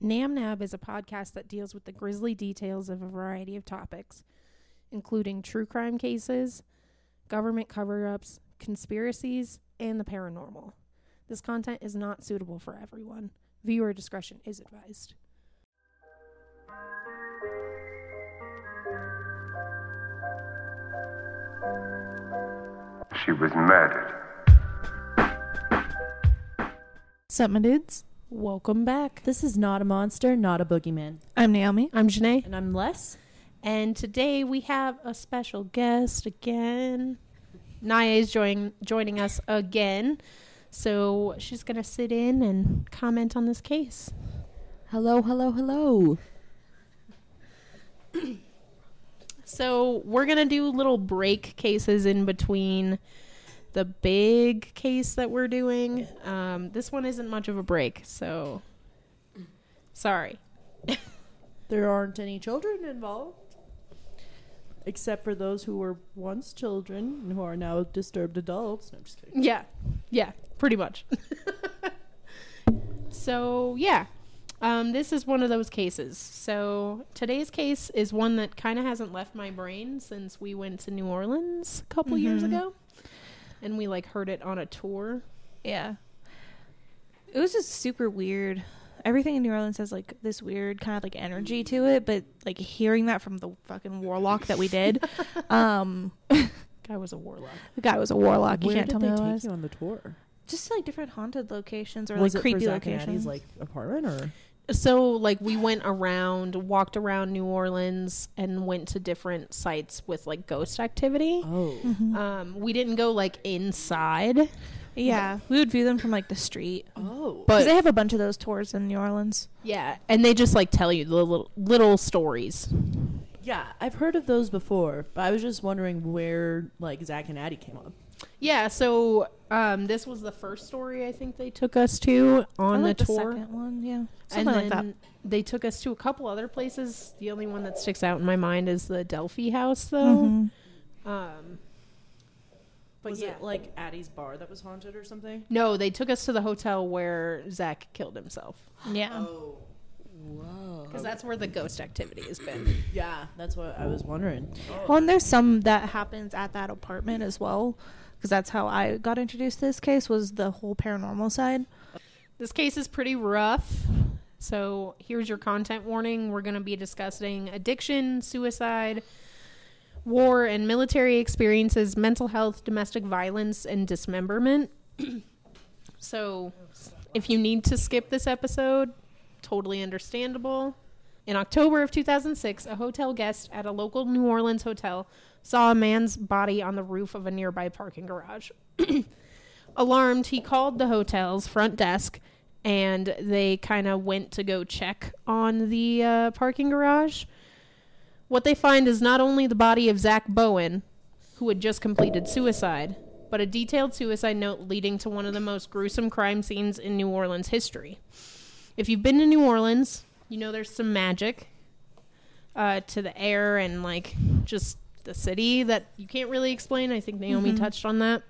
Nam Nab is a podcast that deals with the grisly details of a variety of topics, including true crime cases, government cover ups, conspiracies, and the paranormal. This content is not suitable for everyone. Viewer discretion is advised. She was murdered. Sup, my dudes? Welcome back. This is not a monster, not a boogeyman. I'm Naomi. I'm Janae, And I'm Les. and today we have a special guest again. Naya is join, joining us again, so she's going to sit in and comment on this case. Hello, hello, hello. So we're gonna do little break cases in between the big case that we're doing. Um, this one isn't much of a break, so sorry. There aren't any children involved. Except for those who were once children and who are now disturbed adults. No, I'm just kidding. Yeah, yeah, pretty much. so yeah, um, this is one of those cases. So today's case is one that kind of hasn't left my brain since we went to New Orleans a couple years Mhm. ago, and we like heard it on a tour. Yeah. It was just super weird. Everything in New Orleans has like this weird kind of like energy to it, but like hearing that from the fucking warlock that we did, um, Guy was a warlock. the guy was a warlock. You can't did tell they me take otherwise. you on the tour? Just like different haunted locations or was like it creepy for Zack and locations. Like apartment or? So like we went around, walked around New Orleans, and went to different sites with like ghost activity. Oh. Mhm. Um, we didn't go like inside. yeah, we would view them from like the street. Oh. But- Because they have a bunch of those tours in New Orleans. Yeah, and they just like tell you the little little stories. yeah, I've heard of those before, but I was just wondering where like Zack and Addie came up. Yeah, so um, this was the first story I think they took us to on I like the tour, second one, yeah, and something then like that. they took us to a couple other places. The only one that sticks out in my mind is the Delphi House, though. Mhm. Um, but was yeah, it like Addie's bar that was haunted or something? no, they took us to the hotel where Zack killed himself Yeah. Oh. Whoa. because that's where the ghost activity has been. Yeah, that's what I was wondering. Well, and there's some that happens at that apartment as well, because that's how I got introduced to this case was the whole paranormal side. This case is pretty rough. So here's your content warning. We're going to be discussing addiction, suicide, war and military experiences, mental health, domestic violence, and dismemberment. so if you need to skip this episode, totally understandable. In October of 2006, a hotel guest at a local New Orleans hotel saw a man's body on the roof of a nearby parking garage. Alarmed, he called the hotel's front desk and they kind of went to go check on the uh, parking garage. What they find is not only the body of Zack Bowen, who had just completed suicide, but a detailed suicide note leading to one of the most gruesome crime scenes in New Orleans history. If you've been to New Orleans, you know there's some magic uh, to the air and like just the city that you can't really explain. I think Naomi Mhm. touched on that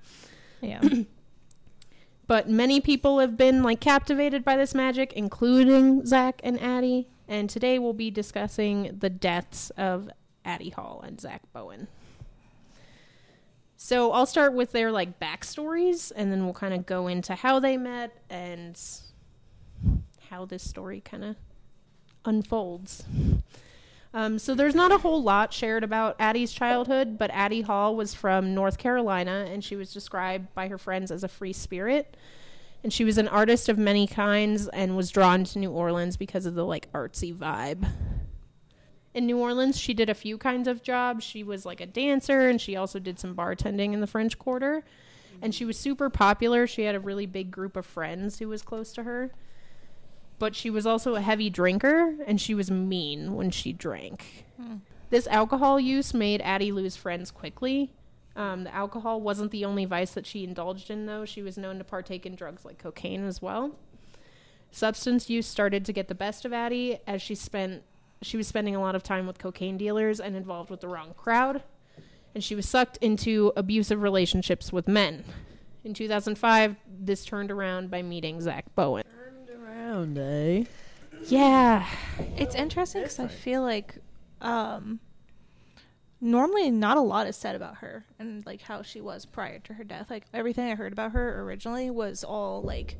Yeah. but many people have been like captivated by this magic, including Zack and Addie. And today we'll be discussing the deaths of Addie Hall and Zack Bowen. So I'll start with their like backstories, and then we'll kind of go into how they met and how this story kind of unfolds. Um, so there's not a whole lot shared about Addie's childhood, but Addie Hall was from North Carolina, and she was described by her friends as a free spirit. And she was an artist of many kinds and was drawn to New Orleans because of the like artsy vibe. In New Orleans, she did a few kinds of jobs. She was like a dancer, and she also did some bartending in the French Quarter. And she was super popular. She had a really big group of friends who was close to her but she was also a heavy drinker and she was mean when she drank. This alcohol use made Addie lose friends quickly. Um, the alcohol wasn't the only vice that she indulged in, though. She was known to partake in drugs like cocaine as well. Substance use started to get the best of Addie as she spent she was spending a lot of time with cocaine dealers and involved with the wrong crowd, and she was sucked into abusive relationships with men. In 2005, this turned around by meeting Zack Bowen. Turned around? Yeah. It's interesting because I feel like um, normally not a lot is said about her and like how she was prior to her death. Like everything I heard about her originally was all like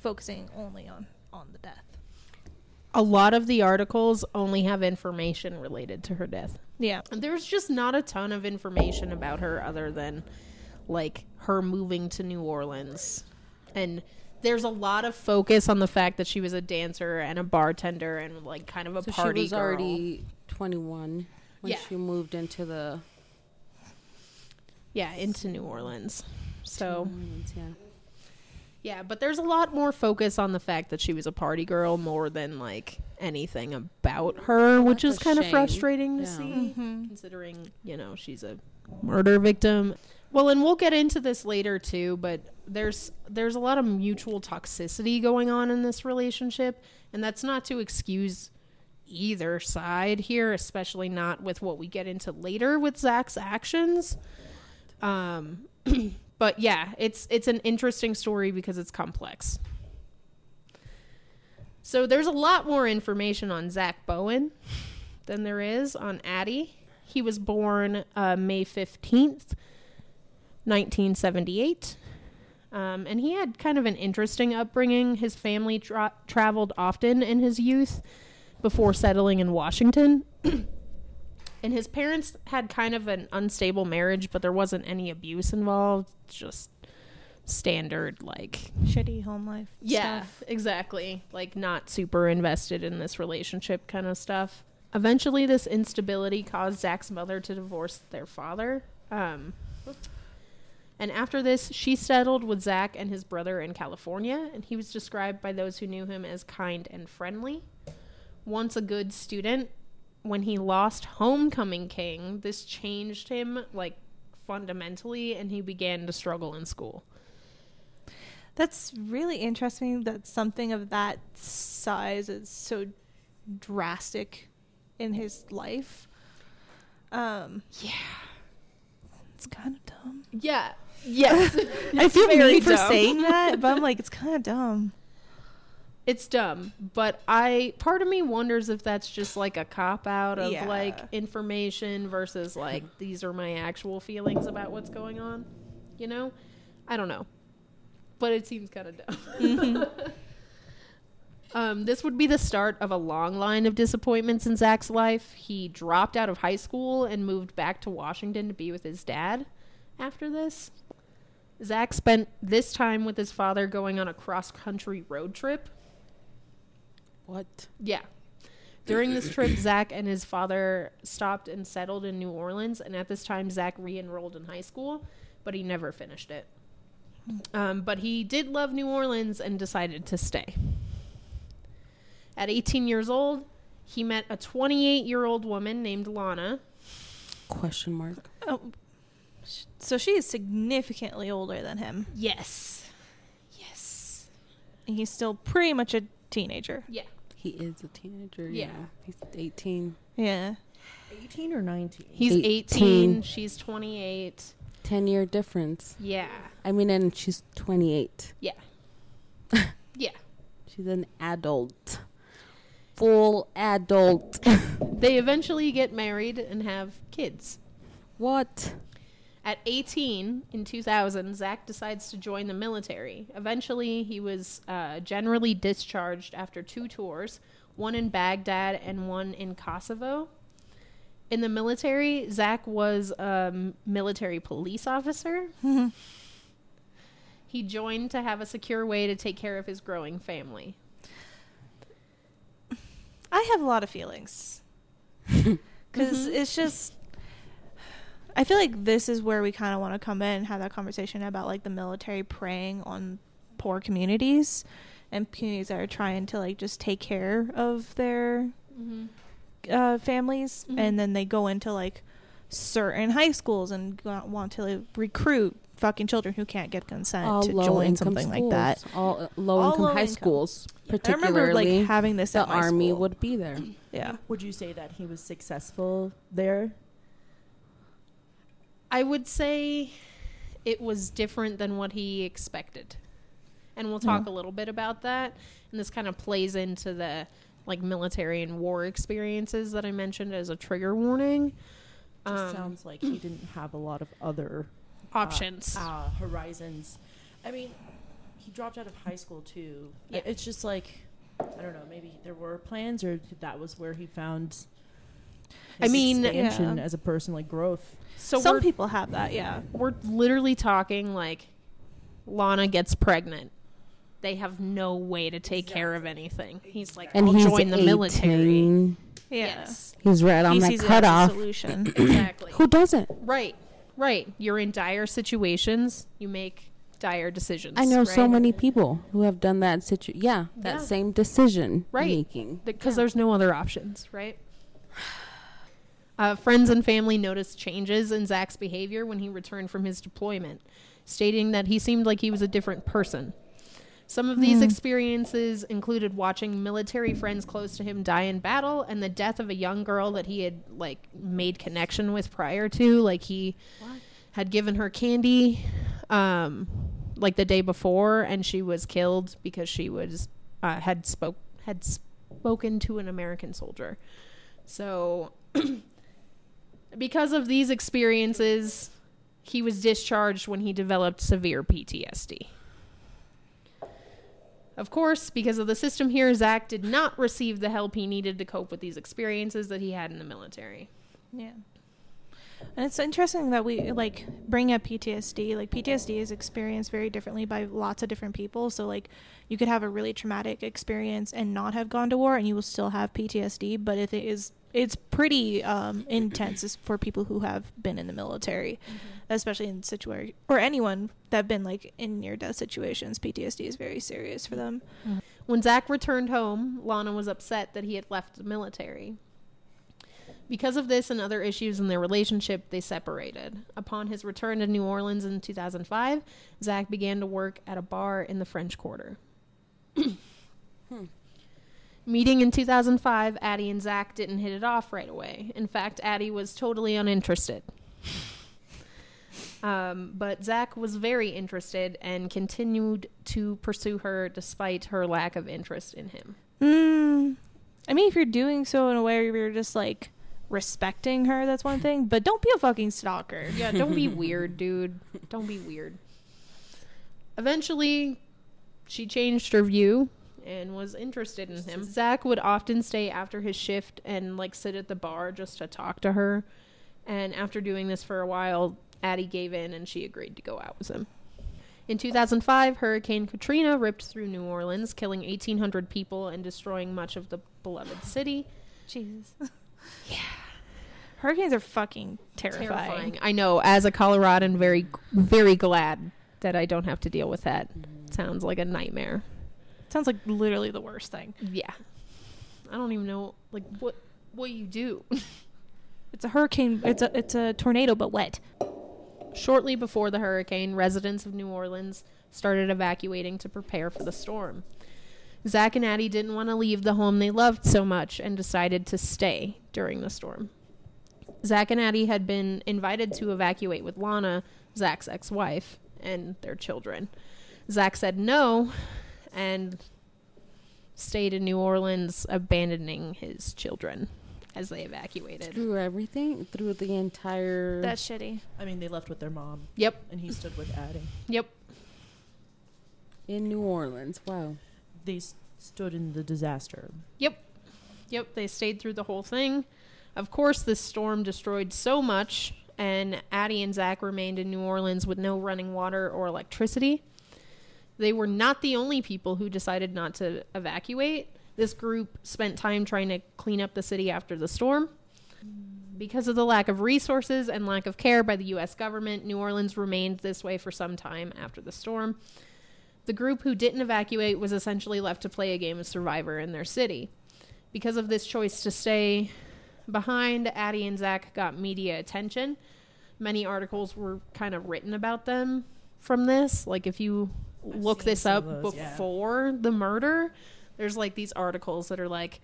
focusing only on on the death. A lot of the articles only have information related to her death. Yeah. There's just not a ton of information about her other than like her moving to New Orleans. And there's a lot of focus on the fact that she was a dancer and a bartender and like kind of a So party she was girl. already 21 when Yeah. she moved into the. yeah, into New Orleans. So, Orleans, yeah. yeah, but there's a lot more focus on the fact that she was a party girl more than like anything about her, which is a kind of frustrating to Yeah. see. Mm-hmm. considering you know she's a murder victim well and we'll get into this later too but there's there's a lot of mutual toxicity going on in this relationship and that's not to excuse either side here especially not with what we get into later with zack's actions um but yeah it's it's an interesting story because it's complex so there's a lot more information on zack bowen than there is on Addie. He was born uh, May 15th, 1978. Um, and he had kind of an interesting upbringing. His family tra- traveled often in his youth before settling in Washington. and his parents had kind of an unstable marriage, but there wasn't any abuse involved. Just standard, like, Shitty home life. yeah, Stuff. exactly. Like not super invested in this relationship kind of stuff. Eventually, this instability caused Zack's mother to divorce their father. Um, and after this, she settled with Zack and his brother in California, and he was described by those who knew him as kind and friendly. Once a good student, when he lost Homecoming King, this changed him like fundamentally, and he began to struggle in school. That's really interesting that something of that size is so drastic in his life. Um, Yeah. it's kind of dumb. Yeah. Yes. I feel very mean for dumb. saying that, but I'm like, it's kind of dumb. It's dumb, but I part of me wonders if that's just like a cop out of Yeah. like information versus like these are my actual feelings about what's going on. You know? I don't know. But it seems kind of dumb. um, this would be the start of a long line of disappointments in Zack's life. He dropped out of high school and moved back to Washington to be with his dad after this. Zack spent this time with his father going on a cross country road trip. What? Yeah. During this trip, Zack and his father stopped and settled in New Orleans, and at this time, Zack re enrolled in high school, but he never finished it. Um, but he did love New Orleans and decided to stay. At 18 years old, he met a 28 year old woman named Lana. Question mark. Oh, sh- so she is significantly older than him. Yes. Yes. And he's still pretty much a teenager. Yeah. He is a teenager. Yeah. Yeah. He's 18. Yeah. 18 or 19? He's 18. 18. She's 28. 10 year difference. Yeah. I mean, and she's 28. Yeah. yeah. She's an adult. Full adult. They eventually get married and have kids. what? At 18 in 2000, Zack decides to join the military. Eventually, he was uh, generally discharged after two tours, one in Baghdad and one in Kosovo. In the military, Zack was a military police officer. He joined to have a secure way to take care of his growing family. I have a lot of feelings. Because Mhm. it's just. I feel like this is where we kind of want to come in and have that conversation about like the military preying on poor communities and communities that are trying to like just take care of their Mm-hmm. uh, families Mhm. and then they go into like certain high schools and want to like, recruit fucking children who can't get consent All to join income something like that. All uh, low All income low high income. schools, I remember particularly. like having this the at my army school. would be there. yeah. Would you say that he was successful there? I would say it was different than what he expected. And we'll talk a little bit about that. And this kind of plays into the like military and war experiences that I mentioned as a trigger warning. Just Um, sounds like he didn't have a lot of other options. uh, horizons. I mean, he dropped out of high school too. Yeah. It's just like I don't know. Maybe there were plans, or that was where he found. I mean- expansion Yeah. as a person, like growth. so Some people have that, yeah. we're literally talking like Lana gets pregnant. They have no way to take care of anything. He's like, And I'll he's join the 18. military. Yeah. Yes, He's right on he that sees it cutoff. solution. exactly. Who doesn't? Right, right. You're in dire situations. You make dire decisions. I know so many people who have done that situ. Yeah, that Yeah. same decision Right. making. because there's no other options, right? Uh, friends and family noticed changes in Zack's behavior when he returned from his deployment, stating that he seemed like he was a different person. Some of these experiences included watching military friends close to him die in battle and the death of a young girl that he had like made connection with prior to like he had given her candy um like the day before and she was killed because she was uh, had spoke had spoken to an American soldier. So because of these experiences he was discharged when he developed severe PTSD. Of course, because of the system here, Zack did not receive the help he needed to cope with these experiences that he had in the military. Yeah. And it's interesting that we like bring up PTSD. Like PTSD is experienced very differently by lots of different people. So like you could have a really traumatic experience and not have gone to war and you will still have PTSD, but if it is it's pretty um, intense for people who have been in the military, mm-hmm. especially in situation or anyone that have been like in near death situations. PTSD is very serious for them. Mm-hmm. When Zack returned home, Lana was upset that he had left the military. Because of this and other issues in their relationship, they separated. Upon his return to New Orleans in 2005, Zack began to work at a bar in the French Quarter. Hmm. Meeting in 2005, Addie and Zack didn't hit it off right away. In fact, Addie was totally uninterested. Um, but Zack was very interested and continued to pursue her despite her lack of interest in him. Mm, I mean, if you're doing so in a way where you're just like respecting her, that's one thing. But don't be a fucking stalker. Yeah, don't be weird, dude. Don't be weird. Eventually, she changed her view and was interested in him. Zack would often stay after his shift and like sit at the bar just to talk to her. And after doing this for a while, Addie gave in and she agreed to go out with him. In 2005, Hurricane Katrina ripped through New Orleans, killing 1,800 people and destroying much of the beloved city. Jesus. yeah. Hurricanes are fucking terrifying. terrifying. I know. As a Coloradan, very, very glad that I don't have to deal with that. Mm-hmm. Sounds like a nightmare. Sounds like literally the worst thing. Yeah, I don't even know like what what you do. It's a hurricane. It's a it's a tornado, but wet. Shortly before the hurricane, residents of New Orleans started evacuating to prepare for the storm. Zack and Addie didn't want to leave the home they loved so much and decided to stay during the storm. Zack and Addie had been invited to evacuate with Lana, Zack's ex wife, and their children. Zack said no and stayed in New Orleans, abandoning his children as they evacuated. Through everything, through the entire. That's shitty. I mean, they left with their mom, Yep, and he stood with Addie. yep. in New Orleans. Wow. They s- stood in the disaster. Yep. Yep, they stayed through the whole thing. Of course, this storm destroyed so much, and Addie and Zack remained in New Orleans with no running water or electricity. They were not the only people who decided not to evacuate. This group spent time trying to clean up the city after the storm. Because of the lack of resources and lack of care by the U.S. government, New Orleans remained this way for some time after the storm. The group who didn't evacuate was essentially left to play a game of survivor in their city. Because of this choice to stay behind, Addie and Zack got media attention. Many articles were kind of written about them from this. Like, if you look this up of those, yeah. before the murder, there's like these articles that are like,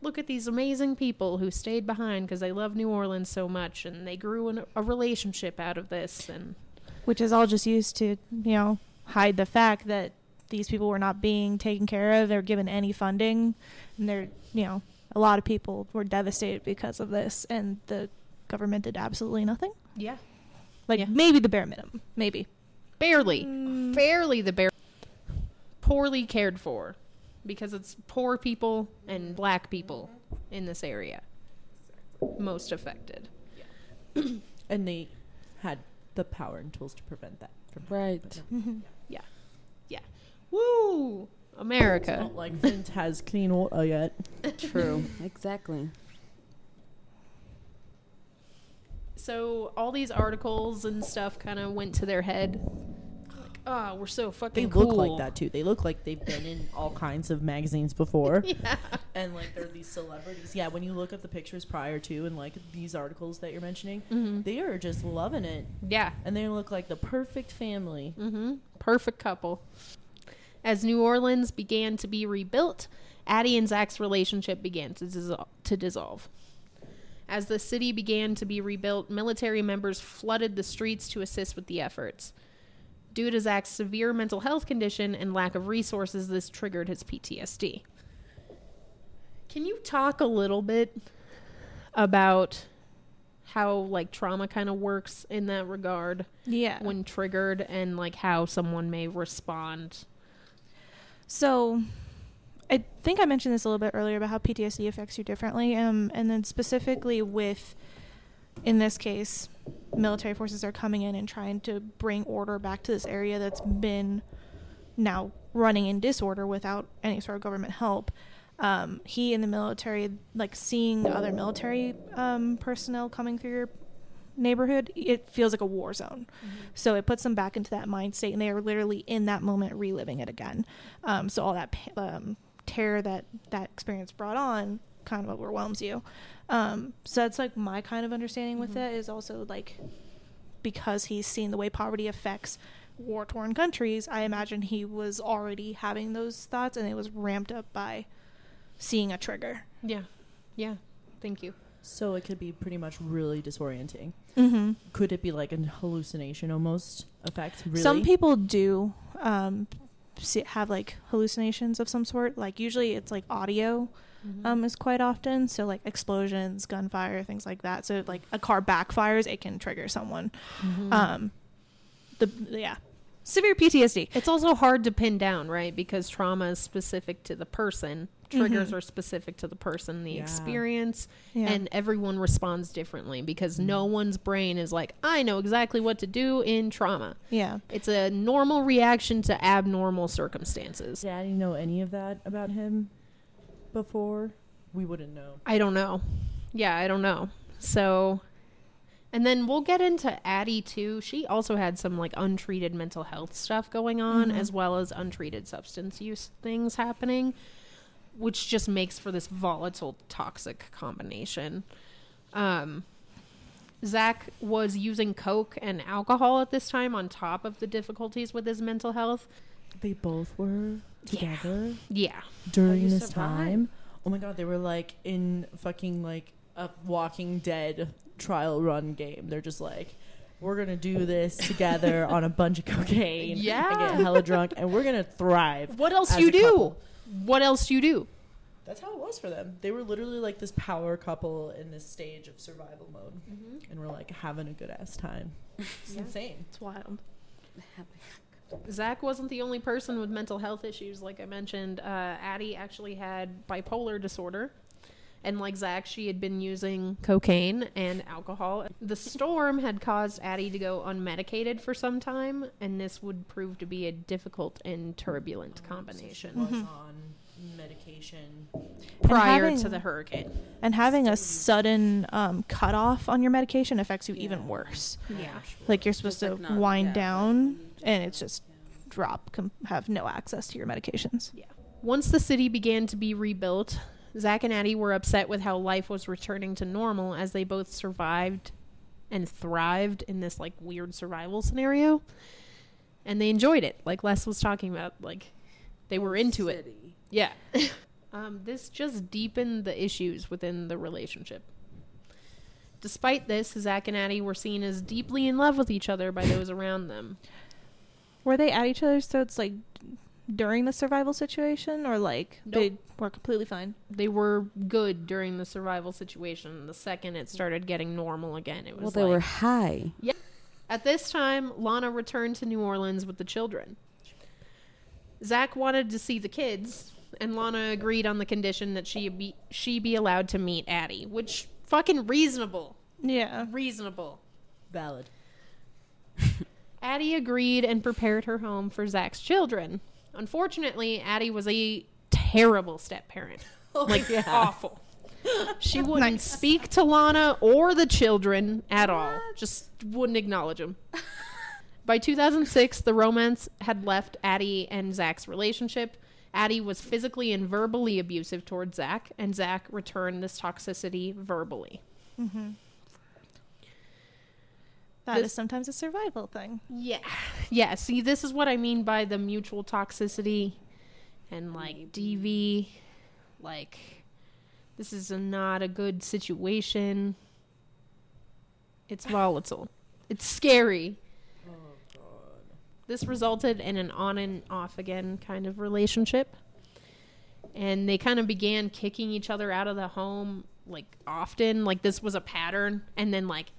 look at these amazing people who stayed behind because they love New Orleans so much and they grew in a relationship out of this. And Which is all just used to, you know, hide the fact that these people were not being taken care of. They're given any funding, and they're you know a lot of people were devastated because of this, and the government did absolutely nothing. Yeah. Like Yeah. maybe the bare minimum, maybe. Barely. Mm. Barely the bare. Poorly cared for. Because it's poor people and black people in this area. Most affected. And they had the power and tools to prevent that from Right. yeah, yeah. Woo! It's America. not like Flint has clean water yet. True. exactly. So all these articles and stuff kind of went to their head. Like, oh, we're so fucking. They fucking look cool. like that too. They look like they've been in all kinds of magazines before. Yeah. and like they're these celebrities. Yeah, when you look at the pictures prior to and like these articles that you're mentioning, hmm they are just loving it. Yeah. And they look like the perfect family. Mm-hmm. Perfect couple. As New Orleans began to be rebuilt, Addie and Zack's relationship began to, dissol- to dissolve. As the city began to be rebuilt, military members flooded the streets to assist with the efforts. Due to Zack's severe mental health condition and lack of resources, this triggered his PTSD. Can you talk a little bit about how like trauma kind of works in that regard? Yeah. when triggered and like how someone may respond. So, I think I mentioned this a little bit earlier about how PTSD affects you differently, um, and then specifically with, in this case, military forces are coming in and trying to bring order back to this area that's been now running in disorder without any sort of government help. Um, he in the military, like seeing other military um, personnel coming through your neighborhood, it feels like a war zone. So it puts them back into that mind state, and they are literally in that moment reliving it again. Um, so all that um, terror that that experience brought on kind of overwhelms you. Um, so that's like my kind of understanding with Mhm. it is also like because he's seen the way poverty affects war torn countries. I imagine he was already having those thoughts, and it was ramped up by seeing a trigger. Yeah. Yeah. Thank you. So it could be pretty much really disorienting. Mm-hmm. Could it be like an hallucination almost effect? Really? Some people do um, see, have like hallucinations of some sort. Like usually it's like audio Mm-hmm. um, is quite often. So like explosions, gunfire, things like that. So like a car backfires, it can trigger someone. Mhm. Um, the yeah, severe PTSD. it's also hard to pin down, right? Because trauma is specific to the person. Triggers Mhm. are specific to the person, the Yeah. experience, Yeah. and everyone responds differently because no one's brain is like, I know exactly what to do in trauma. yeah. It's a normal reaction to abnormal circumstances. Yeah, I Did Daddy know any of that about him before? We wouldn't know. I don't know. Yeah, I don't know. So, and then we'll get into Addie too. She also had some like untreated mental health stuff going on, Mhm. as well as untreated substance use things happening, which just makes for this volatile, toxic combination. Um, Zack was using coke and alcohol at this time on top of the difficulties with his mental health. They both were together Yeah. during this survive? time. Oh my god, they were like in fucking like a Walking Dead trial run game. They're just like, we're gonna do this together on a bunch of cocaine, and Yeah. get hella drunk, and we're gonna thrive. What else as you do? couple. What else do you do? That's how it was for them. They were literally like this power couple in this stage of survival mode, and we're like having a good ass time. It's Yeah. insane. It's wild. Zack wasn't the only person with mental health issues. Like I mentioned, uh, Addie actually had bipolar disorder. And like Zack, she had been using cocaine and alcohol. The storm had caused Addie to go unmedicated for some time, and this would prove to be a difficult and turbulent combination So she was Mhm. on medication. prior having- to the hurricane. And having a sudden um, cutoff on your medication affects you even worse. Yeah. Like you're supposed Just to like not- wind yeah, down, like- and it's just drop, com- have no access to your medications. Yeah. Once the city began to be rebuilt, Zack and Addie were upset with how life was returning to normal as they both survived and thrived in this like weird survival scenario. And they enjoyed it, like Les was talking about. Like they were into it. Yeah. um, this just deepened the issues within the relationship. Despite this, Zack and Addie were seen as deeply in love with each other by those around them. Were they at each other's throats like during the survival situation, or like they were completely fine? They were good during the survival situation. The second it started getting normal again, it was Well, they like, were high. Yeah. At this time, Lana returned to New Orleans with the children. Zack wanted to see the kids, and Lana agreed on the condition that she be she be allowed to meet Addie, which fucking reasonable, Yeah. reasonable. Valid. Addie agreed and prepared her home for Zack's children. Unfortunately, Addie was a terrible step parent. Oh, like awful. She wouldn't Nice. speak to Lana or the children at all. Just wouldn't acknowledge them. By 2006, the romance had left Addie and Zack's relationship. Addie was physically and verbally abusive towards Zack, and Zack returned this toxicity verbally. Mm-hmm. That is This- sometimes a survival thing. Yeah. Yeah. See, this is what I mean by the mutual toxicity and like DV. Mm-hmm. Like, this is a, not a good situation. It's volatile. It's scary. This resulted in an on and off again kind of relationship. And they kind of began kicking each other out of the home like often. Like, this was a pattern. And then, like,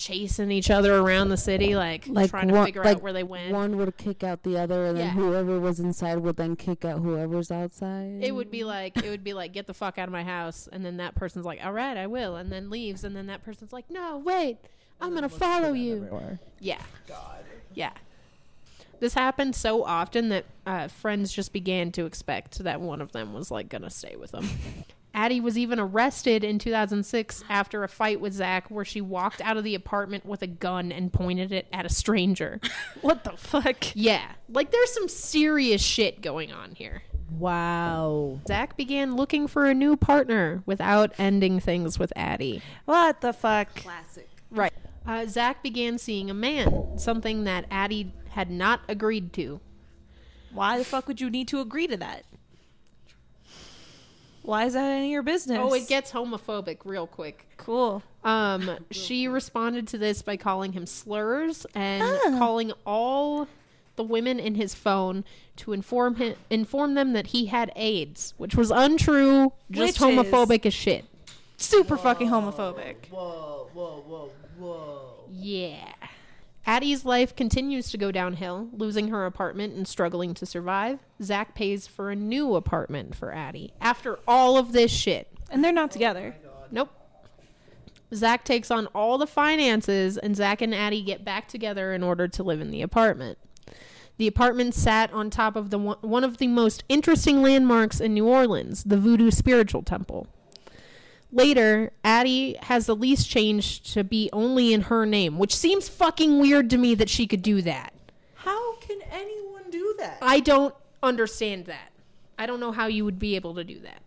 chasing each other around the city, like, Like trying to one- figure like out where they went. One would kick out the other, and then Yeah. whoever was inside would then kick out whoever's outside. It would be like it would be like get the fuck out of my house, and then that person's like, all right, I will, and then leaves, and then that person's like, no, wait, I'm gonna follow you. Yeah, God. yeah. This happened so often that uh, friends just began to expect that one of them was like gonna stay with them. Addie was even arrested in 2006 after a fight with Zack, where she walked out of the apartment with a gun and pointed it at a stranger. What the fuck? yeah, like there's some serious shit going on here. Wow. Zack began looking for a new partner without ending things with Addie. What the fuck? classic. Right. Uh, Zack began seeing a man, something that Addie had not agreed to. Why the fuck would you need to agree to that? Why is that any of your business? Oh, it gets homophobic real quick. cool. Um, she responded to this by calling him slurs and Ah. calling all the women in his phone to inform him inform them that he had AIDS, which was untrue, just Which is- homophobic as shit. Super fucking homophobic. Whoa, whoa, whoa, whoa. Yeah. Addie's life continues to go downhill, losing her apartment and struggling to survive. Zack pays for a new apartment for Addie. After all of this shit. And they're not together. Nope. Zack takes on all the finances, and Zack and Addie get back together in order to live in the apartment. The apartment sat on top of the one, one of the most interesting landmarks in New Orleans, the Voodoo Spiritual Temple. Later, Addie has the lease changed to be only in her name, which seems fucking weird to me that she could do that. How can anyone do that? I don't understand that. I don't know how you would be able to do that.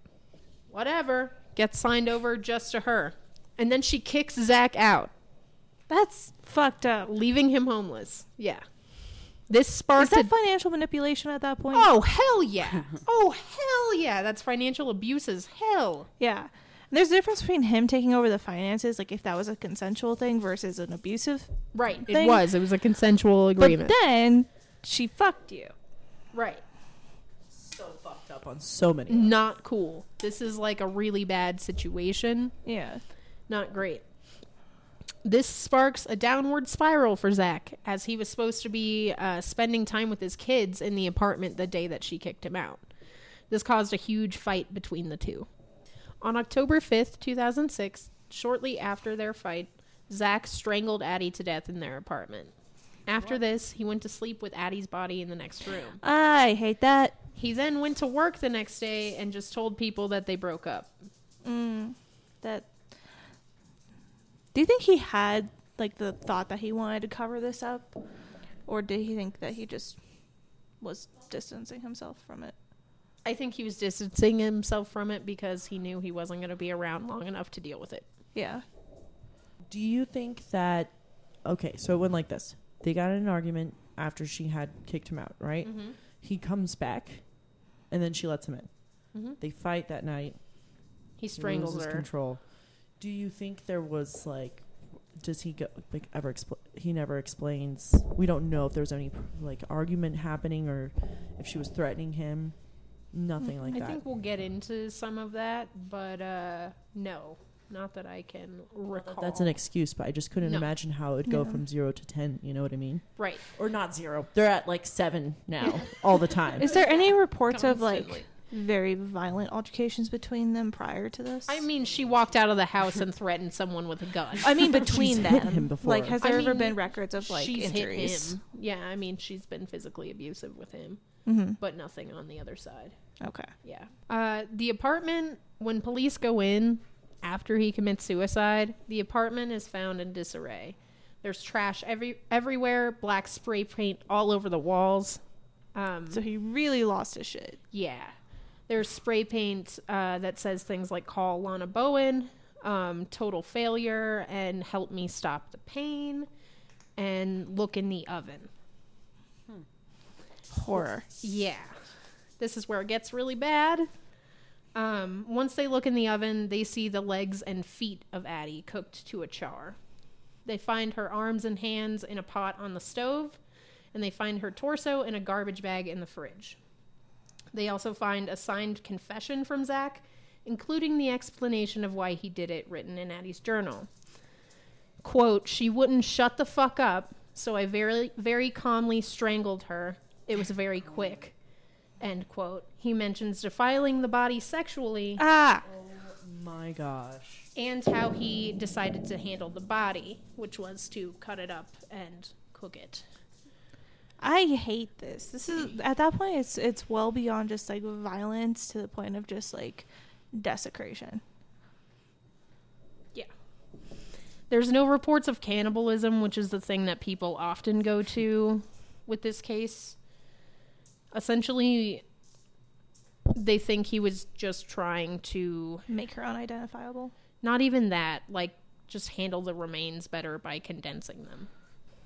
Whatever. Gets signed over just to her. And then she kicks Zack out, That's fucked up. leaving him homeless. Yeah. This Is sparked that a- financial manipulation at that point? Oh, hell yeah. oh, hell yeah. That's financial abuses. hell. Yeah. And there's a difference between him taking over the finances, like if that was a consensual thing versus an abusive. Right. It was. It was a consensual agreement. But then she fucked you. right. so fucked up on so many. Not cool. This is like a really bad situation. Yeah. Not great. This sparks a downward spiral for Zack, as he was supposed to be uh, spending time with his kids in the apartment the day that she kicked him out. This caused a huge fight between the two. On October 5th, 2006, shortly after their fight, Zack strangled Addie to death in their apartment. After this, he went to sleep with Addie's body in the next room. I hate that. He then went to work the next day and just told people that they broke up. Mm, that. Do you think he had like the thought that he wanted to cover this up, or did he think that he just was distancing himself from it? I think he was distancing himself from it because he knew he wasn't going to be around long enough to deal with it. Yeah. Do you think that? Okay, so it went like this. They got in an argument after she had kicked him out, right? Mm-hmm. He comes back, and then she lets him in. Mm-hmm. They fight that night. He He strangles loses her. control. Do you think there was like does he go like ever expl- he never explains we don't know if there was any like argument happening or if she was threatening him nothing like I that I think we'll get into some of that, but uh, no, not that I can recall. that's an excuse but i just couldn't No. imagine how it would go Yeah. from zero to ten you know what i mean right. or not zero they're at like seven now all the time Is there any reports of like very violent altercations between them prior to this? I mean, she walked out of the house and threatened someone with a gun. I mean between She's them. hit him before. Like, has I there ever mean, been records of like she's injuries? hit him. Yeah, I mean, she's been physically abusive with him, Mm-hmm. but nothing on the other side. Okay. Yeah. Uh, the apartment, when police go in after he commits suicide, the apartment is found in disarray. There's trash every everywhere, black spray paint all over the walls. Um, So he really lost his shit. yeah. There's spray paint uh, that says things like call Lana Bowen, um, total failure, and help me stop the pain, and look in the oven. Horror. Yeah. This is where it gets really bad. Um, once they look in the oven, they see the legs and feet of Addie cooked to a char. They find her arms and hands in a pot on the stove, and they find her torso in a garbage bag in the fridge. They also find a signed confession from Zack, including the explanation of why he did it written in Addie's journal. Quote, she wouldn't shut the fuck up, so I very, very calmly strangled her. It was very quick. End quote. He mentions defiling the body sexually Ah. my gosh and how he decided to handle the body, which was to cut it up and cook it. I hate this. This is at that point it's it's well beyond just like violence to the point of just like desecration. Yeah. There's no reports of cannibalism, which is the thing that people often go to with this case. Essentially, they think he was just trying to Make her unidentifiable. not even that, like just handle the remains better by condensing them.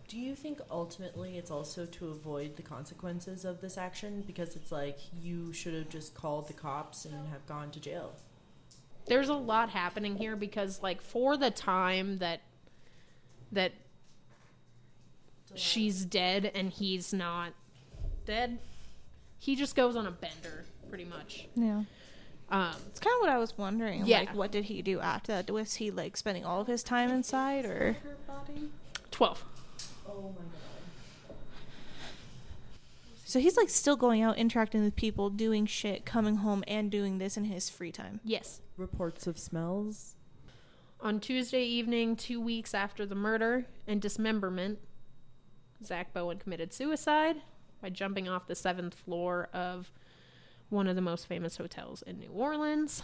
Do you think ultimately it's also to avoid the consequences of this action? Because it's like you should have just called the cops and have gone to jail. There's a lot happening here because like for the time that that she's dead and he's not dead, he just goes on a bender pretty much. Yeah. Um It's kind of what I was wondering. Yeah. Like, what did he do after that? Was he like spending all of his time inside, or 12. Oh my god. so he's like still going out interacting with people, doing shit, coming home, and doing this in his free time? Yes. Reports of smells. On Tuesday evening, two weeks after the murder and dismemberment, Zack Bowen committed suicide by jumping off the seventh floor of one of the most famous hotels in New Orleans.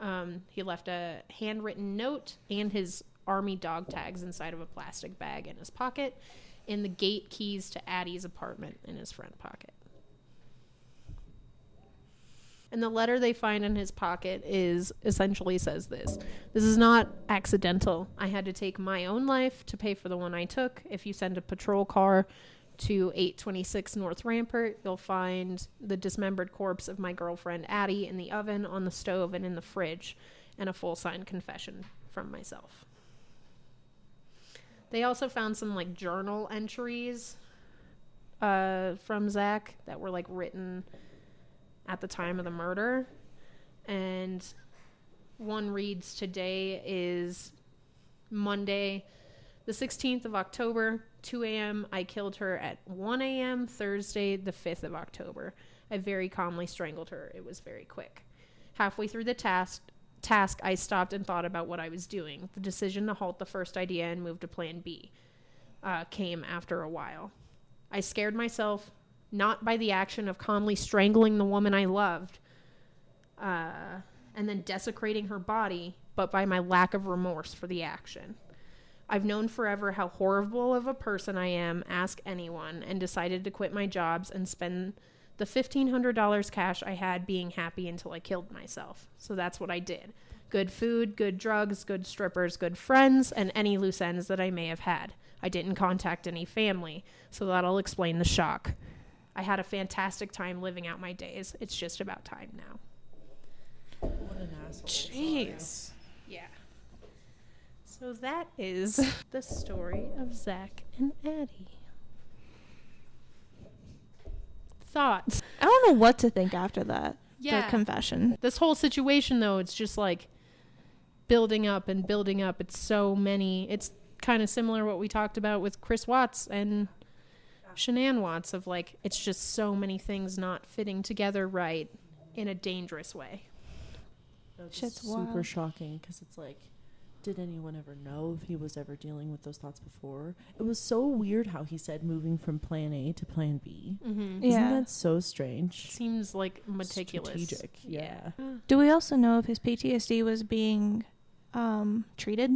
Um, he left a handwritten note and his army dog tags inside of a plastic bag in his pocket, and the gate keys to Addie's apartment in his front pocket. And the letter they find in his pocket is essentially says this This is not accidental. I had to take my own life to pay for the one I took. If you send a patrol car to 826 North Rampart, you'll find the dismembered corpse of my girlfriend Addie in the oven, on the stove, and in the fridge, and a full signed confession from myself. They also found some like journal entries uh, from Zack that were like written at the time of the murder. And one reads Today is Monday, the 16th of October, 2 a.m. I killed her at 1 a.m. Thursday, the 5th of October. I very calmly strangled her. It was very quick. Halfway through the task, task, I stopped and thought about what I was doing. The decision to halt the first idea and move to plan B uh, came after a while. I scared myself, not by the action of calmly strangling the woman I loved uh, and then desecrating her body, but by my lack of remorse for the action. I've known forever how horrible of a person I am, ask anyone, and decided to quit my jobs and spend the $1,500 cash I had being happy until I killed myself. So that's what I did. Good food, good drugs, good strippers, good friends, and any loose ends that I may have had. I didn't contact any family, so that'll explain the shock. I had a fantastic time living out my days. It's just about time now. What an asshole. Jeez. Yeah. So that is the story of Zack and Addie. Thoughts? I don't know what to think after that. Yeah. The confession. This whole situation, though, it's just like building up and building up. It's so many. It's kind of similar what we talked about with Chris Watts and Shanann Watts of like, it's just so many things not fitting together right in a dangerous way. That's Shit's super wild. shocking because it's like, did anyone ever know if he was ever dealing with those thoughts before? It was so weird how he said moving from plan A to plan B. Mm-hmm. Yeah. Isn't that so strange? Seems like meticulous. Strategic, yeah. Do we also know if his PTSD was being um, treated?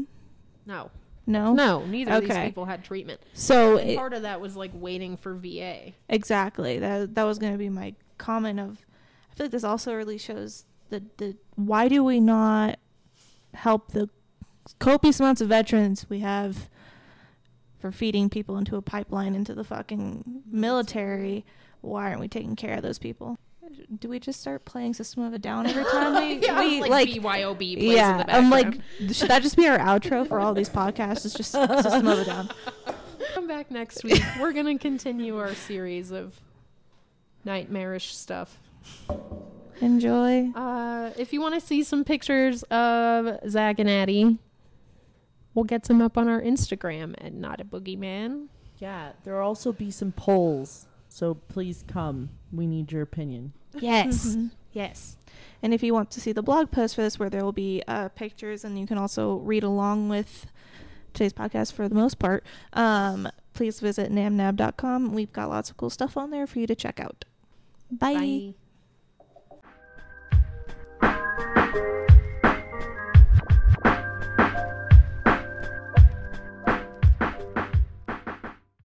No. No. No, neither of these people had treatment. So it, part of that was like waiting for VA. exactly that that was going to be my comment of. I feel like this also really shows the the why do we not help the copious amounts of veterans we have for feeding people into a pipeline into the fucking military? Why aren't we taking care of those people? Do we just start playing System of a Down every time we, yeah, we like, like BYOB plays in yeah, the I'm like, should that just be our outro for all these podcasts? It's just System of a Down. Come back next week. We're gonna continue our series of nightmarish stuff. Enjoy. Uh, if you want to see some pictures of Zack and Addie, we'll get some up on our Instagram at Not a Boogeyman. Yeah, there will also be some polls. So please come. We need your opinion. Yes, Mhm. yes. And if you want to see the blog post for this, where there will be uh, pictures and you can also read along with today's podcast for the most part, um, please visit namnab.com. We've got lots of cool stuff on there for you to check out. Bye. Bye.